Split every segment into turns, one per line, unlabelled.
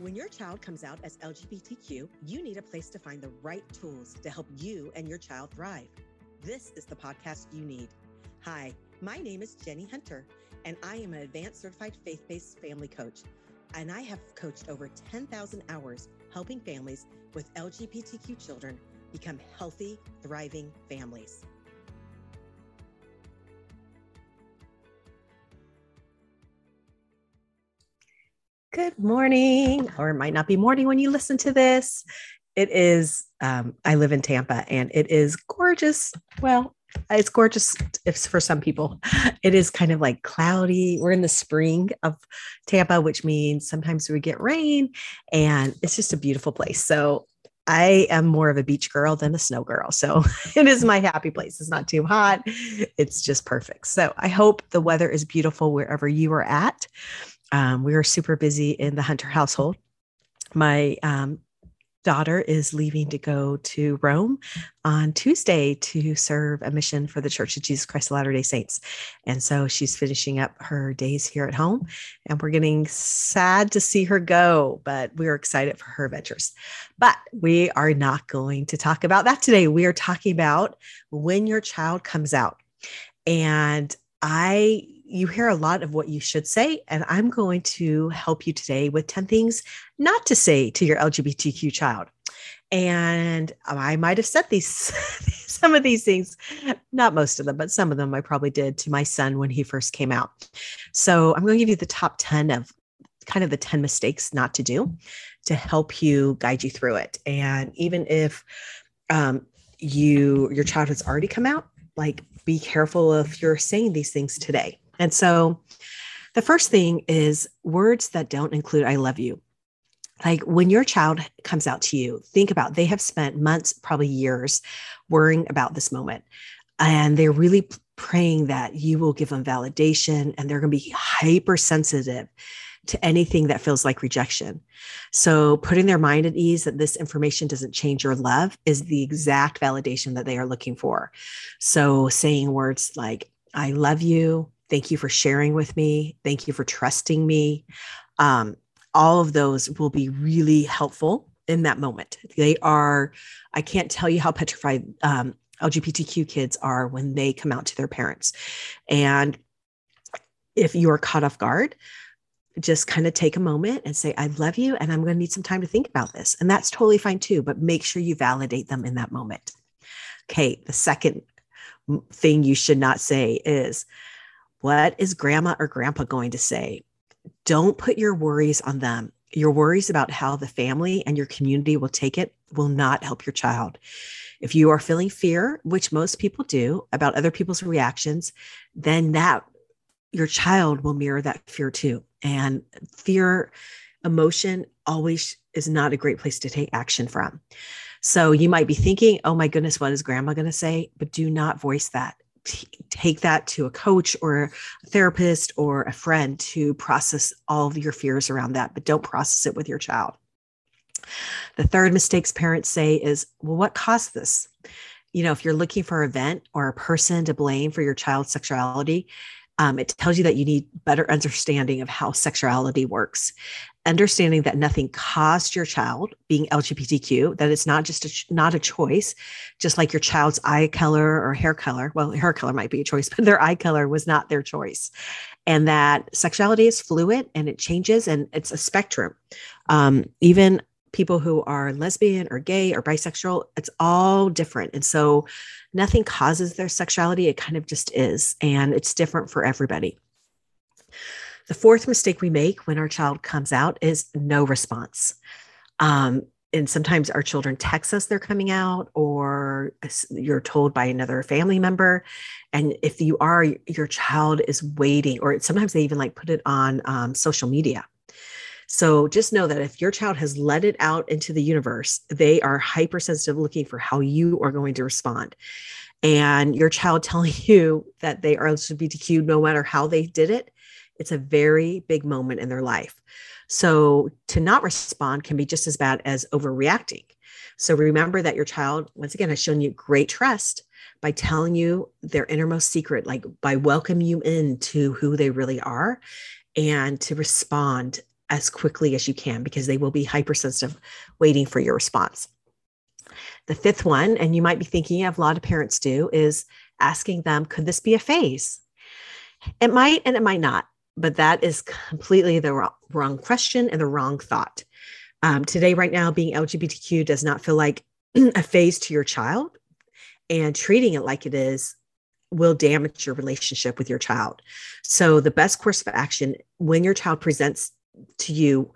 When your child comes out as LGBTQ, you need a place to find the right tools to help you and your child thrive. This is the podcast you need. Hi, my name is Jenie Hunter, and I am an advanced certified faith based family coach. And I have coached over 10,000 hours helping families with LGBTQ children become healthy, thriving families. Good morning, or it might not be morning when you listen to this. It is, um, I live in Tampa and it is gorgeous. Well, it's gorgeous if for some people. It is kind of like cloudy. We're in the spring of Tampa, which means sometimes we get rain and it's just a beautiful place. So I am more of a beach girl than a snow girl. So it is my happy place. It's not too hot. It's just perfect. So I hope the weather is beautiful wherever you are at. Um, we are super busy in the Hunter household. My um, daughter is leaving to go to Rome on Tuesday to serve a mission for the Church of Jesus Christ of Latter day Saints. And so she's finishing up her days here at home, and we're getting sad to see her go, but we're excited for her adventures. But we are not going to talk about that today. We are talking about when your child comes out. And I you hear a lot of what you should say, and I'm going to help you today with 10 things not to say to your LGBTQ child. And I might have said these, some of these things, not most of them, but some of them I probably did to my son when he first came out. So I'm going to give you the top 10 of kind of the 10 mistakes not to do to help you guide you through it. And even if um, you your child has already come out, like be careful if you're saying these things today and so the first thing is words that don't include I love you. Like when your child comes out to you, think about they have spent months, probably years, worrying about this moment. And they're really praying that you will give them validation and they're going to be hypersensitive to anything that feels like rejection. So, putting their mind at ease that this information doesn't change your love is the exact validation that they are looking for. So, saying words like, I love you, Thank you for sharing with me. Thank you for trusting me. Um, all of those will be really helpful in that moment. They are, I can't tell you how petrified um, LGBTQ kids are when they come out to their parents. And if you are caught off guard, just kind of take a moment and say, I love you, and I'm going to need some time to think about this. And that's totally fine too, but make sure you validate them in that moment. Okay. The second thing you should not say is, what is grandma or grandpa going to say? Don't put your worries on them. Your worries about how the family and your community will take it will not help your child. If you are feeling fear, which most people do about other people's reactions, then that your child will mirror that fear too. And fear emotion always is not a great place to take action from. So you might be thinking, oh my goodness, what is grandma going to say? But do not voice that take that to a coach or a therapist or a friend to process all of your fears around that, but don't process it with your child. The third mistakes parents say is, well, what caused this? You know, if you're looking for an event or a person to blame for your child's sexuality, um, it tells you that you need better understanding of how sexuality works understanding that nothing caused your child being LGBTQ, that it's not just a, not a choice, just like your child's eye color or hair color. Well, hair color might be a choice, but their eye color was not their choice. And that sexuality is fluid and it changes and it's a spectrum. Um, even people who are lesbian or gay or bisexual, it's all different. And so nothing causes their sexuality. It kind of just is. And it's different for everybody. The fourth mistake we make when our child comes out is no response. Um, and sometimes our children text us they're coming out, or you're told by another family member. And if you are, your child is waiting, or sometimes they even like put it on um, social media. So just know that if your child has let it out into the universe, they are hypersensitive looking for how you are going to respond. And your child telling you that they are LGBTQ, no matter how they did it, it's a very big moment in their life. So to not respond can be just as bad as overreacting. So remember that your child, once again, has shown you great trust by telling you their innermost secret, like by welcoming you into who they really are and to respond as quickly as you can because they will be hypersensitive waiting for your response. The fifth one, and you might be thinking of a lot of parents do, is asking them, could this be a phase? It might and it might not, but that is completely the wrong, question and the wrong thought. Um, today, right now, being LGBTQ does not feel like a phase to your child, and treating it like it is will damage your relationship with your child. So, the best course of action when your child presents to you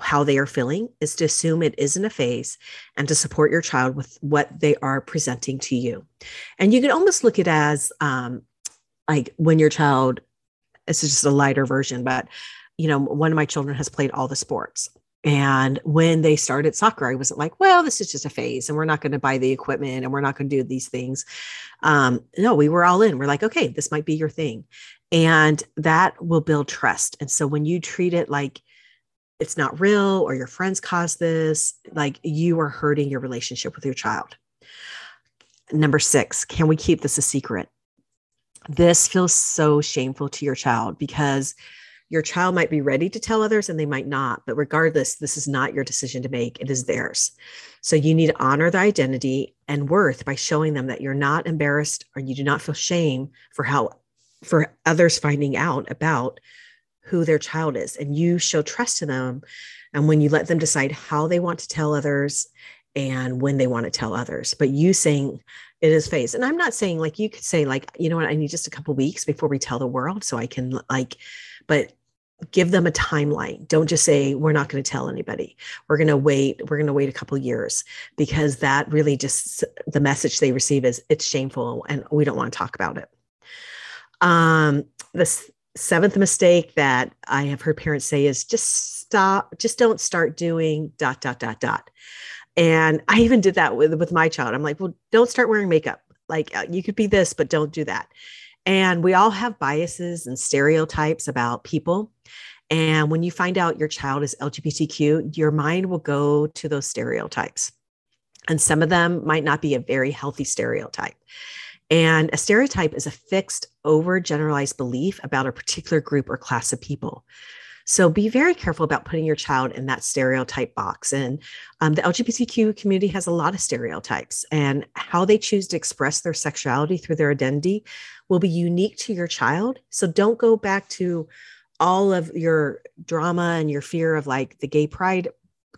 how they are feeling is to assume it isn't a phase and to support your child with what they are presenting to you. And you can almost look at as um, like when your child, it's just a lighter version, but you know, one of my children has played all the sports. And when they started soccer, I wasn't like, well, this is just a phase and we're not going to buy the equipment and we're not going to do these things. Um, no, we were all in. We're like, okay, this might be your thing. And that will build trust. And so when you treat it like it's not real or your friends caused this, like you are hurting your relationship with your child. Number six, can we keep this a secret? This feels so shameful to your child because your child might be ready to tell others and they might not. But regardless, this is not your decision to make, it is theirs. So you need to honor their identity and worth by showing them that you're not embarrassed or you do not feel shame for how for others finding out about who their child is and you show trust to them and when you let them decide how they want to tell others and when they want to tell others but you saying it is phase and i'm not saying like you could say like you know what i need just a couple weeks before we tell the world so i can like but give them a timeline don't just say we're not going to tell anybody we're going to wait we're going to wait a couple years because that really just the message they receive is it's shameful and we don't want to talk about it um this seventh mistake that I have heard parents say is just stop, just don't start doing dot, dot, dot, dot. And I even did that with, with my child. I'm like, well, don't start wearing makeup. Like uh, you could be this, but don't do that. And we all have biases and stereotypes about people. And when you find out your child is LGBTQ, your mind will go to those stereotypes. And some of them might not be a very healthy stereotype. And a stereotype is a fixed, overgeneralized belief about a particular group or class of people. So be very careful about putting your child in that stereotype box. And um, the LGBTQ community has a lot of stereotypes, and how they choose to express their sexuality through their identity will be unique to your child. So don't go back to all of your drama and your fear of like the gay pride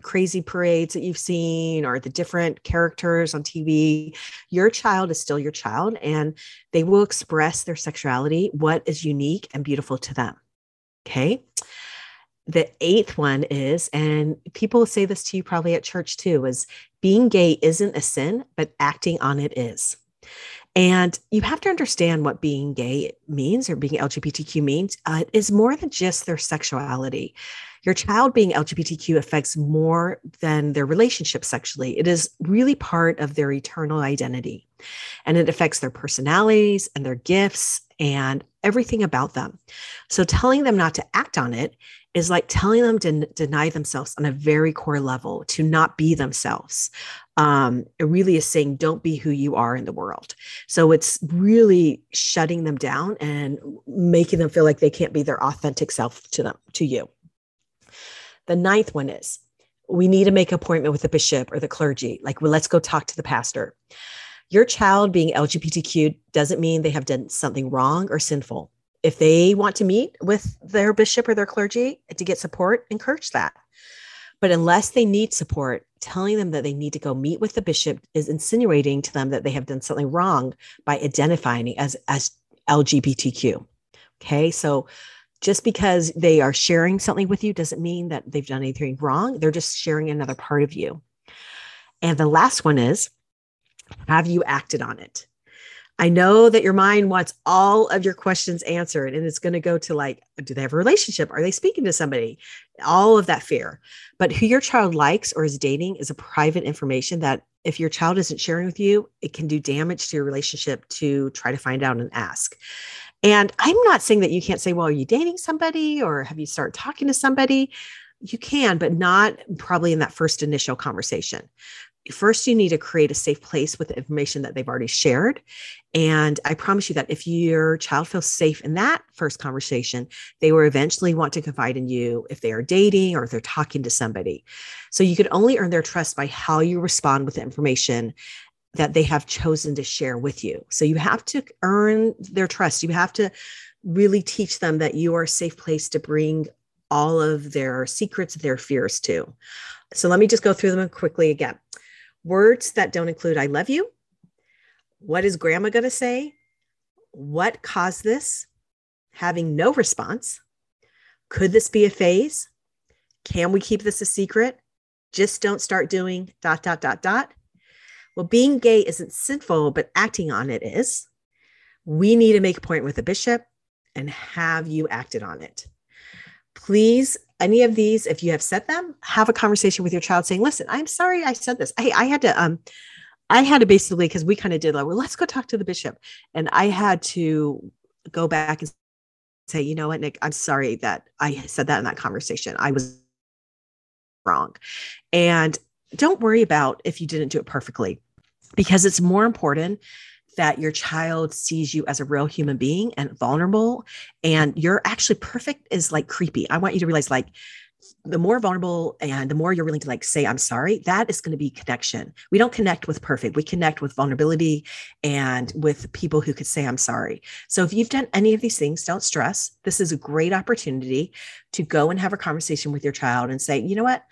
crazy parades that you've seen or the different characters on TV, your child is still your child and they will express their sexuality, what is unique and beautiful to them. Okay. The eighth one is, and people say this to you probably at church too, is being gay isn't a sin, but acting on it is. And you have to understand what being gay means or being LGBTQ means. Uh, is more than just their sexuality your child being LGBTQ affects more than their relationship sexually. It is really part of their eternal identity. And it affects their personalities and their gifts and everything about them. So telling them not to act on it is like telling them to deny themselves on a very core level, to not be themselves. Um, it really is saying, don't be who you are in the world. So it's really shutting them down and making them feel like they can't be their authentic self to them, to you. The ninth one is we need to make appointment with the bishop or the clergy. Like, well, let's go talk to the pastor. Your child being LGBTQ doesn't mean they have done something wrong or sinful. If they want to meet with their bishop or their clergy to get support, encourage that. But unless they need support, telling them that they need to go meet with the bishop is insinuating to them that they have done something wrong by identifying as as LGBTQ. Okay, so just because they are sharing something with you doesn't mean that they've done anything wrong. They're just sharing another part of you. And the last one is have you acted on it? I know that your mind wants all of your questions answered, and it's going to go to like, do they have a relationship? Are they speaking to somebody? All of that fear. But who your child likes or is dating is a private information that if your child isn't sharing with you, it can do damage to your relationship to try to find out and ask. And I'm not saying that you can't say, well, are you dating somebody or have you started talking to somebody? You can, but not probably in that first initial conversation. First you need to create a safe place with the information that they've already shared. And i promise you that if your child feels safe in that first conversation they will eventually want to confide in you if they are dating or if they're talking to somebody. So you can only earn their trust by how you respond with the information that they have chosen to share with you. So you have to earn their trust. You have to really teach them that you are a safe place to bring all of their secrets their fears to. So let me just go through them quickly again Words that don't include I love you. What is grandma going to say? What caused this? Having no response. Could this be a phase? Can we keep this a secret? Just don't start doing dot, dot, dot, dot. Well, being gay isn't sinful, but acting on it is. We need to make a point with the bishop and have you acted on it. Please any of these, if you have said them, have a conversation with your child saying, listen, I'm sorry I said this. Hey, I had to, um, I had to basically, because we kind of did like, well, let's go talk to the bishop. And I had to go back and say, you know what, Nick, I'm sorry that I said that in that conversation. I was wrong. And don't worry about if you didn't do it perfectly, because it's more important that your child sees you as a real human being and vulnerable and you're actually perfect is like creepy. I want you to realize like the more vulnerable and the more you're willing to like say i'm sorry that is going to be connection. We don't connect with perfect. We connect with vulnerability and with people who could say i'm sorry. So if you've done any of these things don't stress. This is a great opportunity to go and have a conversation with your child and say you know what?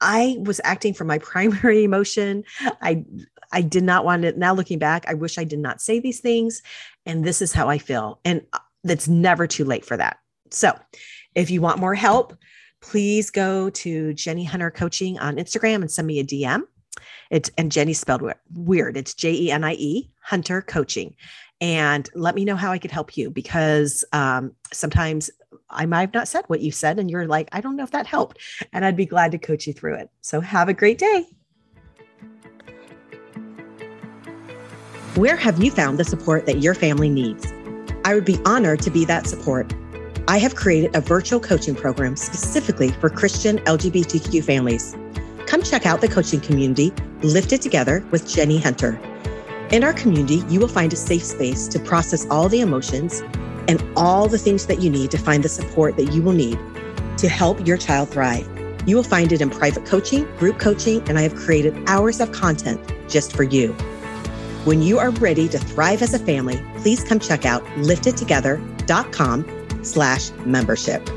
I was acting from my primary emotion. I I did not want it. Now looking back, I wish I did not say these things. And this is how I feel. And uh, that's never too late for that. So if you want more help, please go to Jenie Hunter Coaching on Instagram and send me a DM. It's and Jenie spelled weird. It's J E N I E Hunter Coaching, and let me know how I could help you because um, sometimes I might have not said what you said, and you're like, I don't know if that helped, and I'd be glad to coach you through it. So have a great day. Where have you found the support that your family needs? I would be honored to be that support. I have created a virtual coaching program specifically for Christian LGBTQ families. Come check out the coaching community, Lifted Together with Jenie Hunter. In our community, you will find a safe space to process all the emotions and all the things that you need to find the support that you will need to help your child thrive. You will find it in private coaching, group coaching, and I have created hours of content just for you. When you are ready to thrive as a family, please come check out liftedtogether.com slash membership.